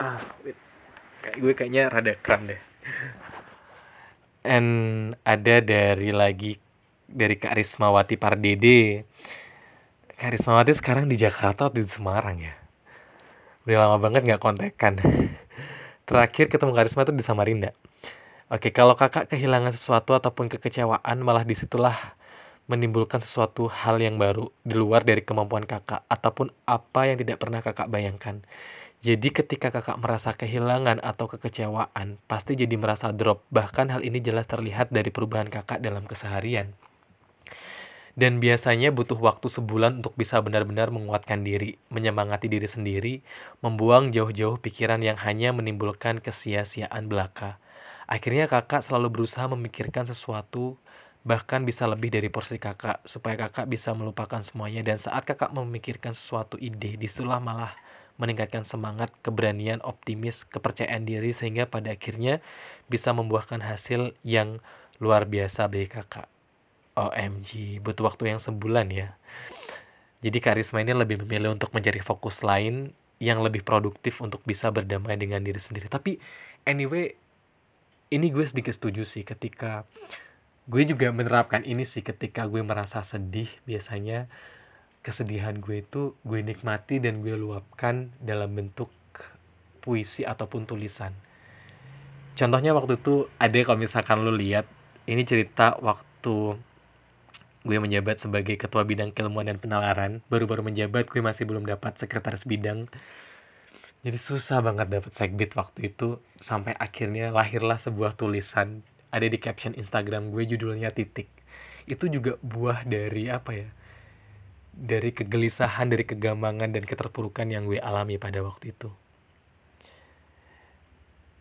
Ah kayak gue kayaknya rada kram deh. And ada dari lagi dari Kak Rismawati Pardede. Kak Rismawati sekarang di Jakarta atau di Semarang ya udah lama banget nggak kontekan terakhir ketemu Kak Risma tuh di Samarinda Oke, kalau kakak kehilangan sesuatu ataupun kekecewaan, malah di situlah menimbulkan sesuatu hal yang baru di luar dari kemampuan kakak ataupun apa yang tidak pernah kakak bayangkan. Jadi ketika kakak merasa kehilangan atau kekecewaan, pasti jadi merasa drop. Bahkan hal ini jelas terlihat dari perubahan kakak dalam keseharian. Dan biasanya butuh waktu sebulan untuk bisa benar-benar menguatkan diri, menyemangati diri sendiri, membuang jauh-jauh pikiran yang hanya menimbulkan kesia-siaan belaka. Akhirnya kakak selalu berusaha memikirkan sesuatu bahkan bisa lebih dari porsi kakak supaya kakak bisa melupakan semuanya dan saat kakak memikirkan sesuatu ide di situlah malah meningkatkan semangat, keberanian, optimis, kepercayaan diri sehingga pada akhirnya bisa membuahkan hasil yang luar biasa bagi kakak. OMG, butuh waktu yang sebulan ya. Jadi karisma ini lebih memilih untuk mencari fokus lain yang lebih produktif untuk bisa berdamai dengan diri sendiri. Tapi anyway, ini gue sedikit setuju sih ketika gue juga menerapkan ini sih ketika gue merasa sedih biasanya kesedihan gue itu gue nikmati dan gue luapkan dalam bentuk puisi ataupun tulisan contohnya waktu itu ada kalau misalkan lo lihat ini cerita waktu gue menjabat sebagai ketua bidang keilmuan dan penalaran. Baru-baru menjabat gue masih belum dapat sekretaris bidang. Jadi susah banget dapat segbit waktu itu. Sampai akhirnya lahirlah sebuah tulisan. Ada di caption Instagram gue judulnya titik. Itu juga buah dari apa ya dari kegelisahan dari kegambangan dan keterpurukan yang gue alami pada waktu itu.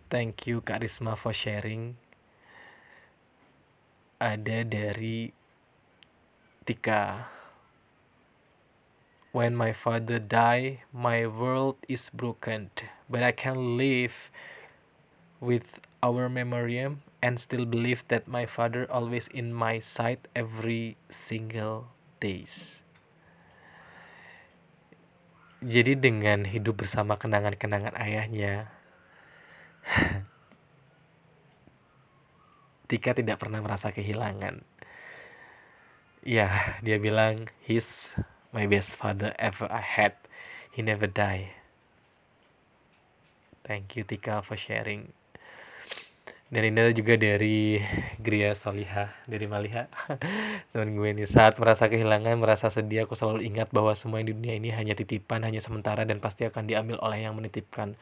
Thank you Kak Risma for sharing. Ada dari Tika When my father die, my world is broken, but I can live with our memoriam and still believe that my father always in my side every single days. Jadi dengan hidup bersama kenangan-kenangan ayahnya, Tika tidak pernah merasa kehilangan. Ya, dia bilang, he's my best father ever I had. He never die. Thank you Tika for sharing. Dan ini ada juga dari Gria Soliha dari Maliha teman gue nih saat merasa kehilangan merasa sedih aku selalu ingat bahwa semua di dunia ini hanya titipan hanya sementara dan pasti akan diambil oleh yang menitipkan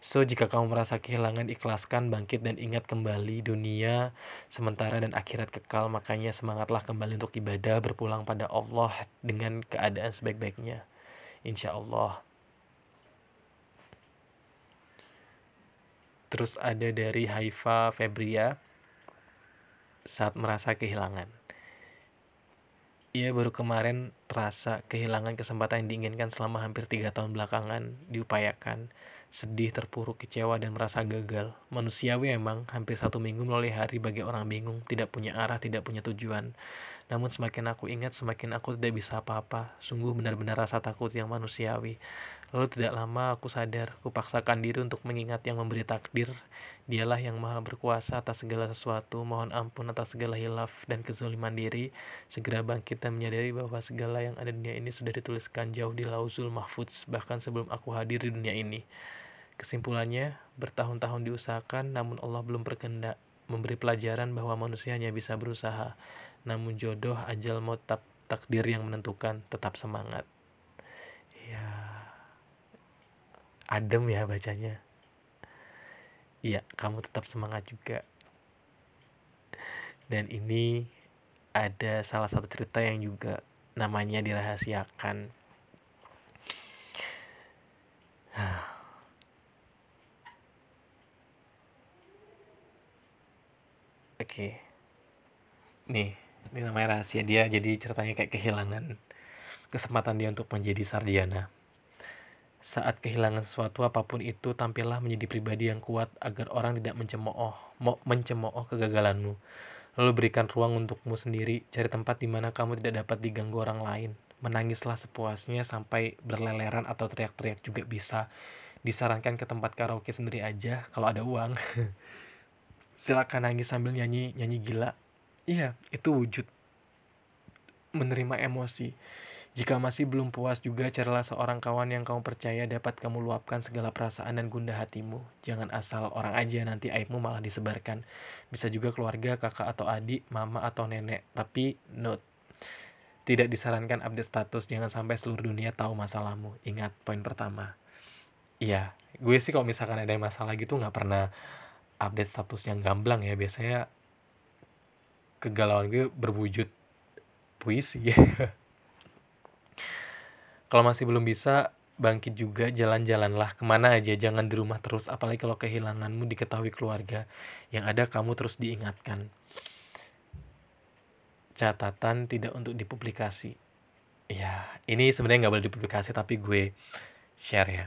so jika kamu merasa kehilangan ikhlaskan bangkit dan ingat kembali dunia sementara dan akhirat kekal makanya semangatlah kembali untuk ibadah berpulang pada Allah dengan keadaan sebaik-baiknya insya Allah Terus ada dari Haifa Febria saat merasa kehilangan. Ia baru kemarin terasa kehilangan kesempatan yang diinginkan selama hampir tiga tahun belakangan diupayakan. Sedih, terpuruk, kecewa, dan merasa gagal. Manusiawi emang hampir satu minggu melalui hari bagi orang bingung, tidak punya arah, tidak punya tujuan. Namun semakin aku ingat, semakin aku tidak bisa apa-apa. Sungguh benar-benar rasa takut yang manusiawi. Lalu tidak lama aku sadar, kupaksakan diri untuk mengingat yang memberi takdir. Dialah yang maha berkuasa atas segala sesuatu, mohon ampun atas segala hilaf dan kezaliman diri. Segera bangkit dan menyadari bahwa segala yang ada di dunia ini sudah dituliskan jauh di lauzul mahfudz, bahkan sebelum aku hadir di dunia ini. Kesimpulannya, bertahun-tahun diusahakan, namun Allah belum berkehendak memberi pelajaran bahwa manusia hanya bisa berusaha. Namun jodoh, ajal, mau takdir yang menentukan, tetap semangat. Ya adem ya bacanya iya kamu tetap semangat juga dan ini ada salah satu cerita yang juga namanya dirahasiakan Oke. Nih, ini namanya rahasia dia jadi ceritanya kayak kehilangan kesempatan dia untuk menjadi sarjana. Saat kehilangan sesuatu apa pun itu, tampillah menjadi pribadi yang kuat agar orang tidak mencemooh, mencemooh kegagalanmu. Lalu berikan ruang untukmu sendiri, cari tempat di mana kamu tidak dapat diganggu orang lain. Menangislah sepuasnya sampai berleleran atau teriak-teriak juga bisa. Disarankan ke tempat karaoke sendiri aja kalau ada uang. Silakan nangis sambil nyanyi nyanyi gila. Iya, itu wujud menerima emosi jika masih belum puas juga, carilah seorang kawan yang kamu percaya dapat kamu luapkan segala perasaan dan gundah hatimu. Jangan asal orang aja nanti aibmu malah disebarkan. Bisa juga keluarga, kakak atau adik, mama atau nenek. Tapi note, tidak disarankan update status, jangan sampai seluruh dunia tahu masalahmu. Ingat poin pertama. Iya, gue sih kalau misalkan ada masalah gitu nggak pernah update status yang gamblang ya. Biasanya kegalauan gue berwujud puisi. kalau masih belum bisa bangkit juga jalan-jalanlah ke mana aja jangan di rumah terus apalagi kalau kehilanganmu diketahui keluarga yang ada kamu terus diingatkan catatan tidak untuk dipublikasi ya ini sebenarnya nggak boleh dipublikasi tapi gue share ya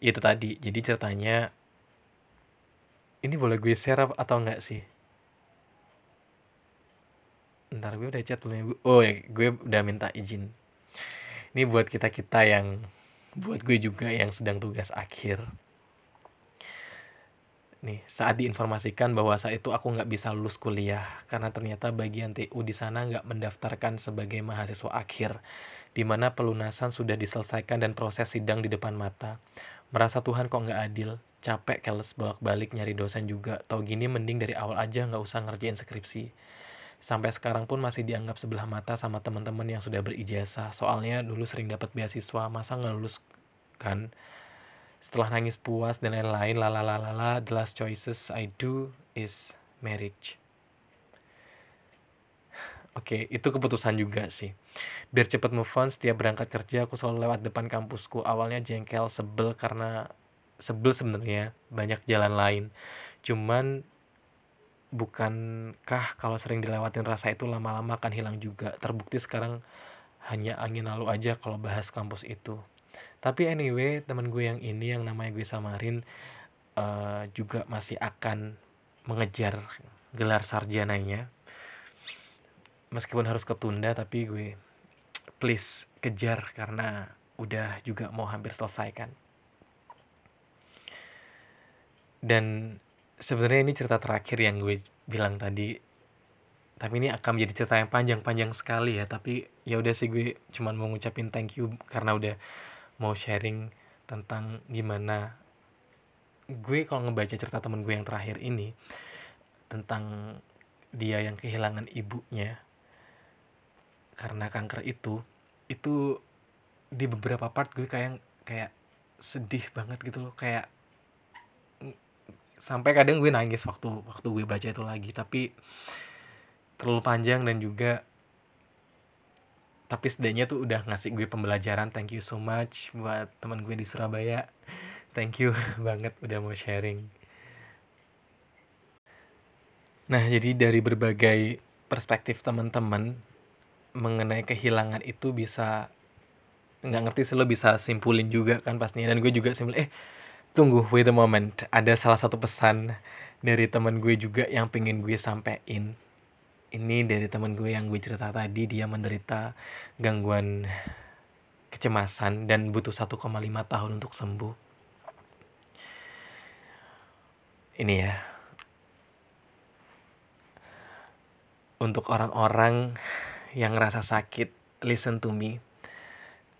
itu tadi jadi ceritanya ini boleh gue share atau enggak sih? Ntar gue udah chat belum oh ya gue udah minta izin. Ini buat kita kita yang buat gue juga yang sedang tugas akhir. Nih saat diinformasikan bahwa saat itu aku nggak bisa lulus kuliah karena ternyata bagian TU di sana nggak mendaftarkan sebagai mahasiswa akhir di mana pelunasan sudah diselesaikan dan proses sidang di depan mata. Merasa Tuhan kok nggak adil capek keles bolak-balik nyari dosen juga. Tau gini mending dari awal aja nggak usah ngerjain skripsi. Sampai sekarang pun masih dianggap sebelah mata sama teman-teman yang sudah berijazah soalnya dulu sering dapat beasiswa masa nggak lulus kan? Setelah nangis puas dan lain-lain lalalalala the last choices I do is marriage. Oke, okay, itu keputusan juga sih. Biar cepet move on, setiap berangkat kerja aku selalu lewat depan kampusku. Awalnya jengkel, sebel karena sebel sebenarnya banyak jalan lain. Cuman bukankah kalau sering dilewatin rasa itu lama-lama akan hilang juga? Terbukti sekarang hanya angin lalu aja kalau bahas kampus itu. Tapi anyway teman gue yang ini yang namanya gue Samarin uh, juga masih akan mengejar gelar sarjananya. Meskipun harus ketunda tapi gue please kejar karena udah juga mau hampir selesai kan dan sebenarnya ini cerita terakhir yang gue bilang tadi. Tapi ini akan menjadi cerita yang panjang-panjang sekali ya. Tapi ya udah sih gue cuman mau ngucapin thank you karena udah mau sharing tentang gimana gue kalau ngebaca cerita temen gue yang terakhir ini tentang dia yang kehilangan ibunya. Karena kanker itu itu di beberapa part gue kayak kayak sedih banget gitu loh. Kayak sampai kadang gue nangis waktu waktu gue baca itu lagi. Tapi terlalu panjang dan juga tapi setidaknya tuh udah ngasih gue pembelajaran. Thank you so much buat teman gue di Surabaya. Thank you banget udah mau sharing. Nah jadi dari berbagai perspektif teman-teman mengenai kehilangan itu bisa nggak ngerti sih lo bisa simpulin juga kan pastinya. Dan gue juga simpul eh tunggu wait a moment. Ada salah satu pesan dari teman gue juga yang pengen gue sampein. Ini dari teman gue yang gue cerita tadi dia menderita gangguan kecemasan dan butuh 1,5 tahun untuk sembuh. Ini ya. Untuk orang-orang yang ngerasa sakit listen to me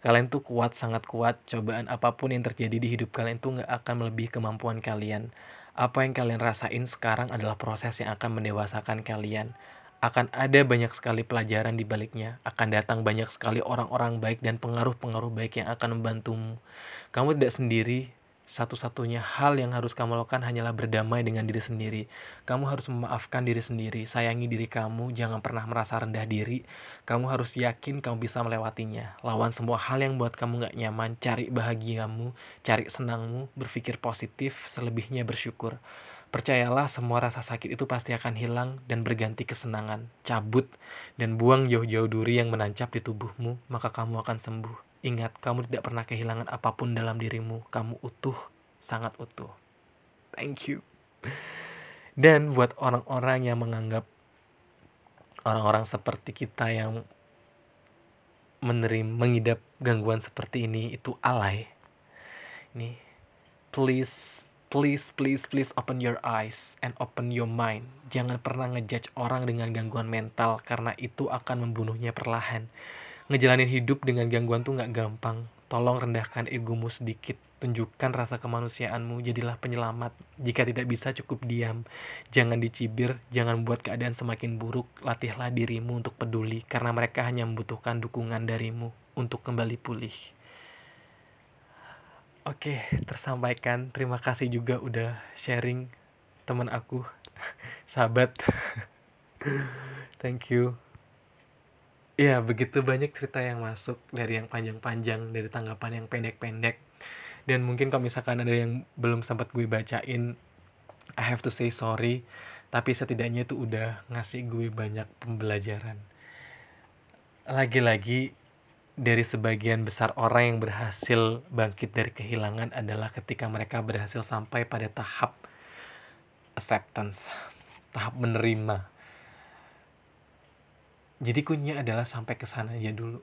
kalian tuh kuat sangat kuat. Cobaan apa pun yang terjadi di hidup kalian tuh nggak akan melebihi kemampuan kalian. Apa yang kalian rasain sekarang adalah proses yang akan mendewasakan kalian. Akan ada banyak sekali pelajaran di baliknya, akan datang banyak sekali orang-orang baik dan pengaruh-pengaruh baik yang akan membantumu. Kamu tidak sendiri, satu-satunya hal yang harus kamu lakukan hanyalah berdamai dengan diri sendiri. Kamu harus memaafkan diri sendiri, sayangi diri kamu, jangan pernah merasa rendah diri. Kamu harus yakin kamu bisa melewatinya. Lawan semua hal yang buat kamu gak nyaman, cari bahagiamu, cari senangmu, berpikir positif, selebihnya bersyukur. Percayalah semua rasa sakit itu pasti akan hilang dan berganti kesenangan. Cabut dan buang jauh-jauh duri yang menancap di tubuhmu, maka kamu akan sembuh. Ingat, kamu tidak pernah kehilangan apa pun dalam dirimu. Kamu utuh, sangat utuh. Thank you. Dan buat orang-orang yang menganggap orang-orang seperti kita yang menerima mengidap gangguan seperti ini itu alay. Ini please please please please open your eyes and open your mind jangan pernah ngejudge orang dengan gangguan mental karena itu akan membunuhnya perlahan ngejalanin hidup dengan gangguan tuh nggak gampang. Tolong rendahkan egomu sedikit. Tunjukkan rasa kemanusiaanmu. Jadilah penyelamat. Jika tidak bisa cukup diam. Jangan dicibir. Jangan buat keadaan semakin buruk. Latihlah dirimu untuk peduli karena mereka hanya membutuhkan dukungan darimu untuk kembali pulih. Oke, tersampaikan. Terima kasih juga udah sharing teman aku, sahabat. Thank you. Ya, begitu banyak cerita yang masuk dari yang panjang-panjang, dari tanggapan yang pendek-pendek. Dan mungkin kalau misalkan ada yang belum sempat gue bacain, I have to say sorry. Tapi setidaknya itu udah ngasih gue banyak pembelajaran. Lagi-lagi dari sebagian besar orang yang berhasil bangkit dari kehilangan adalah ketika mereka berhasil sampai pada tahap acceptance, tahap menerima. Jadi kuncinya adalah sampai ke sana aja dulu.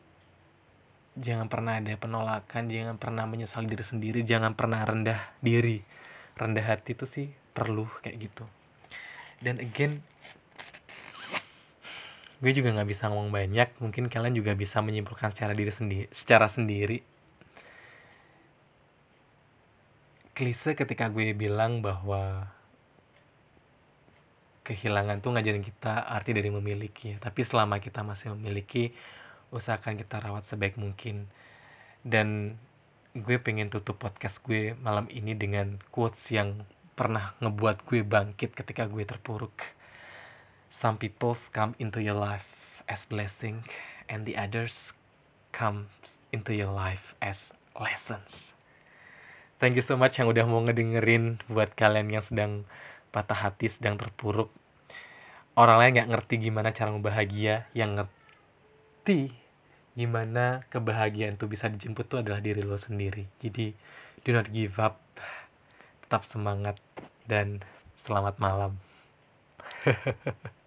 Jangan pernah ada penolakan, jangan pernah menyesal diri sendiri, jangan pernah rendah diri. Rendah hati itu sih perlu kayak gitu. Dan again, gue juga nggak bisa ngomong banyak mungkin kalian juga bisa menyimpulkan secara diri sendiri secara sendiri klise ketika gue bilang bahwa kehilangan tuh ngajarin kita arti dari memiliki tapi selama kita masih memiliki usahakan kita rawat sebaik mungkin. Dan gue pengen tutup podcast gue malam ini dengan quotes yang pernah ngebuat gue bangkit ketika gue terpuruk. Some people come into your life as blessing and the others come into your life as lessons. Thank you so much yang udah mau ngedengerin buat kalian yang sedang patah hati, sedang terpuruk. Orang lain gak ngerti gimana cara bahagia, yang ngerti gimana kebahagiaan tuh bisa dijemput tuh adalah diri lo sendiri. Jadi, do not give up, tetap semangat, dan selamat malam.